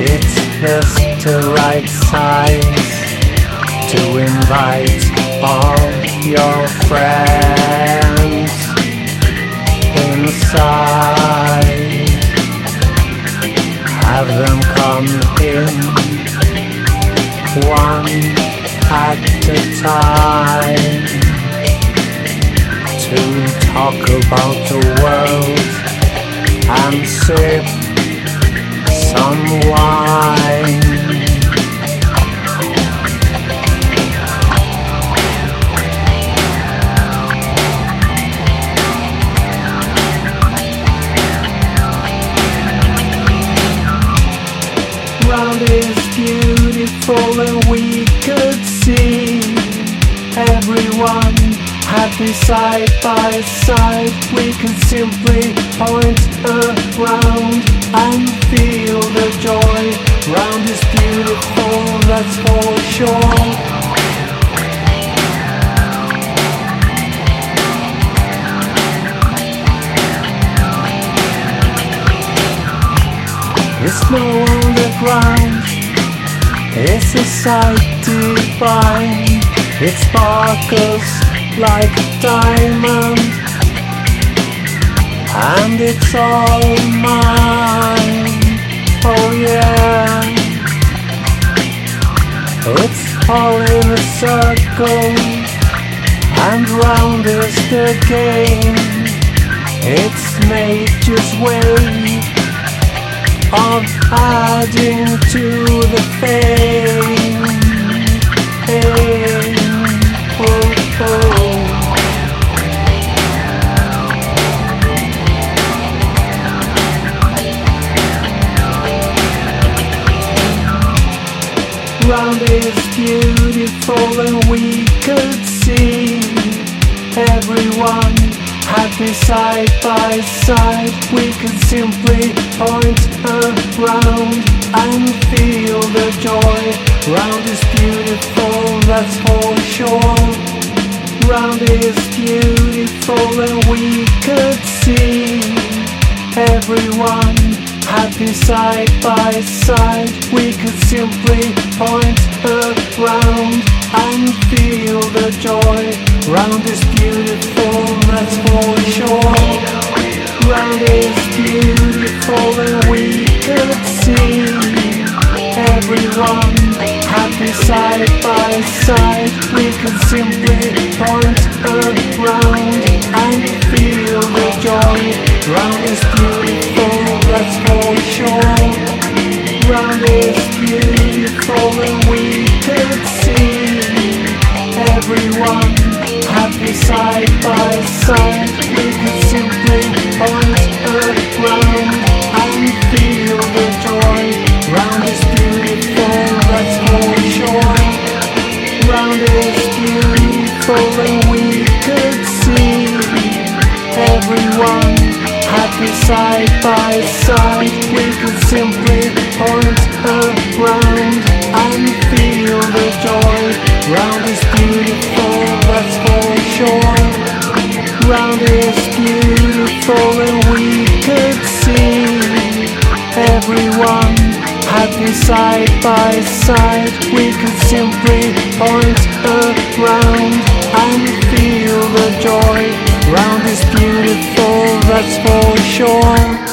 It's just the right size to invite all your friends inside. Have them come in one at a time to talk about the world and sip some wine. Is beautiful and we could see everyone happy side by side. We can simply point around and feel that's for sure. It's no underground, it's a sight to divine. It sparkles like a diamond, and it's all mine. Oh yeah, all in a circle, and round is the game. It's nature's way of adding to the fame. Round is beautiful and we could see everyone happy side by side. We can simply point around and feel the joy. Round is beautiful, that's for sure. Round is beautiful and we could see everyone happy side by side. We could simply point around and feel the joy. Round is beautiful, that's for sure. Round is beautiful and we could see everyone happy side by side. We could simply point around everyone happy side by side. We could simply and feel the joy. Round beautiful. Round beautiful and we could see everyone happy side by side. We could simply point Is beautiful and we could see everyone happy side by side. We could simply point around and feel the joy. Round is beautiful, that's for sure.